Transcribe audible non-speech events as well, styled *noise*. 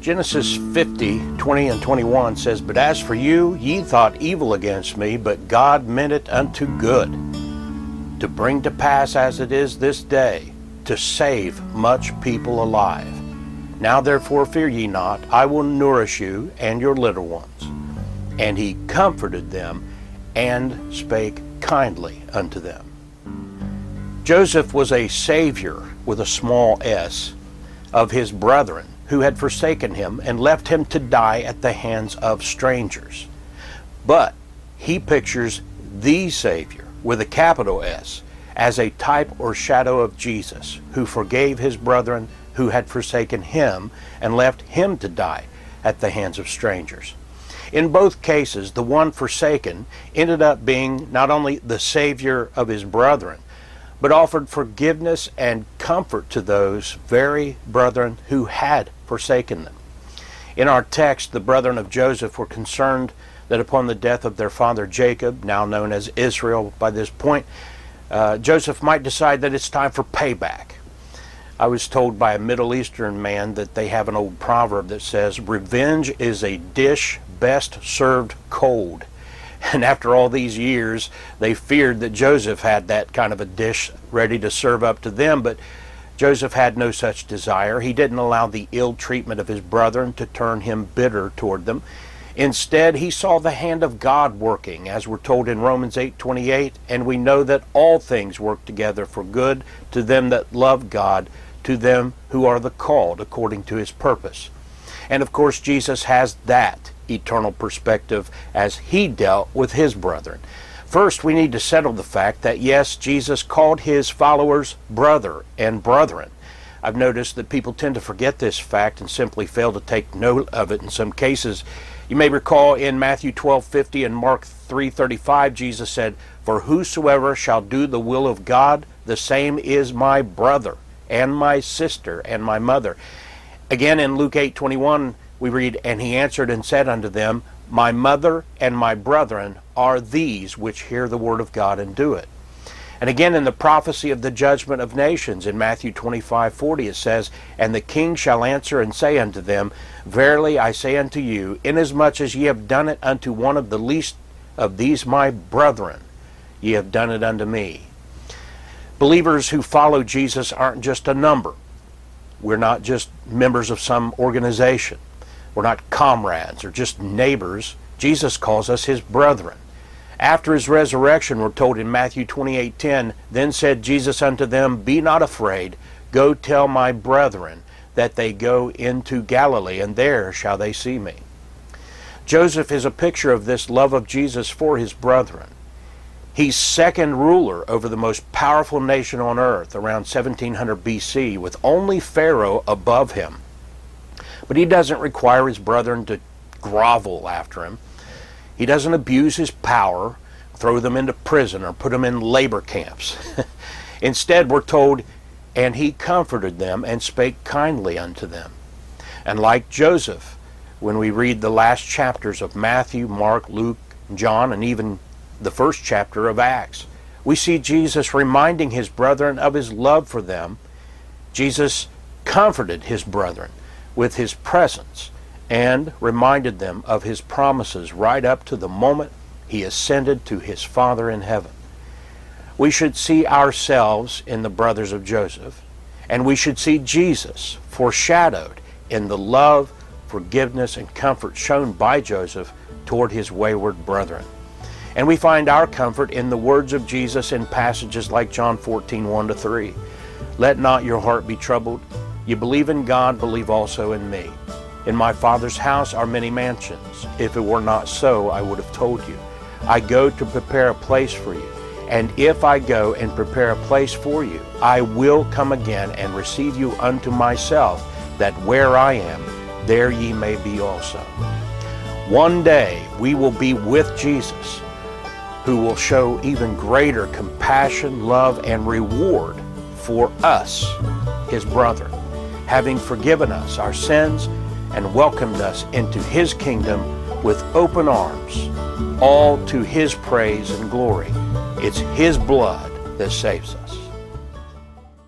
Genesis 50, 20 and 21 says, But as for you, ye thought evil against me, but God meant it unto good, to bring to pass as it is this day, to save much people alive. Now therefore fear ye not, I will nourish you and your little ones. And he comforted them and spake kindly unto them. Joseph was a savior with a small s of his brethren who had forsaken him and left him to die at the hands of strangers. But he pictures the Savior with a capital S as a type or shadow of Jesus, who forgave his brethren who had forsaken him and left him to die at the hands of strangers. In both cases, the one forsaken ended up being not only the Savior of his brethren, but offered forgiveness and comfort to those very brethren who had forsaken them. In our text, the brethren of Joseph were concerned that upon the death of their father Jacob, now known as Israel by this point, uh, Joseph might decide that it's time for payback. I was told by a Middle Eastern man that they have an old proverb that says, Revenge is a dish best served cold. *laughs* And after all these years, they feared that Joseph had that kind of a dish ready to serve up to them, but Joseph had no such desire. He didn't allow the ill treatment of his brethren to turn him bitter toward them. Instead, he saw the hand of God working, as we're told in Romans 8:28, and we know that all things work together for good to them that love God, to them who are the called according to his purpose. And of course, Jesus has that eternal perspective as he dealt with his brethren. First, we need to settle the fact that yes, Jesus called his followers brother and brethren. I've noticed that people tend to forget this fact and simply fail to take note of it in some cases. You may recall in Matthew 12:50 and Mark 3:35 Jesus said, "For whosoever shall do the will of God, the same is my brother and my sister and my mother." Again in Luke 8:21 we read, "And he answered and said unto them, my mother and my brethren are these which hear the word of God and do it. And again in the prophecy of the judgment of nations in Matthew 25:40 it says, And the king shall answer and say unto them, Verily I say unto you, inasmuch as ye have done it unto one of the least of these my brethren, ye have done it unto me. Believers who follow Jesus aren't just a number. We're not just members of some organization. We're not comrades or just neighbors. Jesus calls us his brethren. After his resurrection, we're told in Matthew 28:10, then said Jesus unto them, Be not afraid, go tell my brethren that they go into Galilee, and there shall they see me. Joseph is a picture of this love of Jesus for his brethren. He's second ruler over the most powerful nation on earth around 1700 BC, with only Pharaoh above him. But he doesn't require his brethren to grovel after him. He doesn't abuse his power, throw them into prison, or put them in labor camps. *laughs* Instead, we're told, and he comforted them and spake kindly unto them. And like Joseph, when we read the last chapters of Matthew, Mark, Luke, John, and even the first chapter of Acts, we see Jesus reminding his brethren of his love for them. Jesus comforted his brethren with his presence and reminded them of his promises right up to the moment he ascended to his Father in heaven. We should see ourselves in the brothers of Joseph, and we should see Jesus foreshadowed in the love, forgiveness, and comfort shown by Joseph toward his wayward brethren. And we find our comfort in the words of Jesus in passages like John 14, 1 to 3. Let not your heart be troubled. You believe in God, believe also in me. In my Father's house are many mansions. If it were not so, I would have told you. I go to prepare a place for you. And if I go and prepare a place for you, I will come again and receive you unto myself, that where I am, there ye may be also. One day we will be with Jesus, who will show even greater compassion, love, and reward for us, his brethren having forgiven us our sins and welcomed us into his kingdom with open arms, all to his praise and glory. It's his blood that saves us.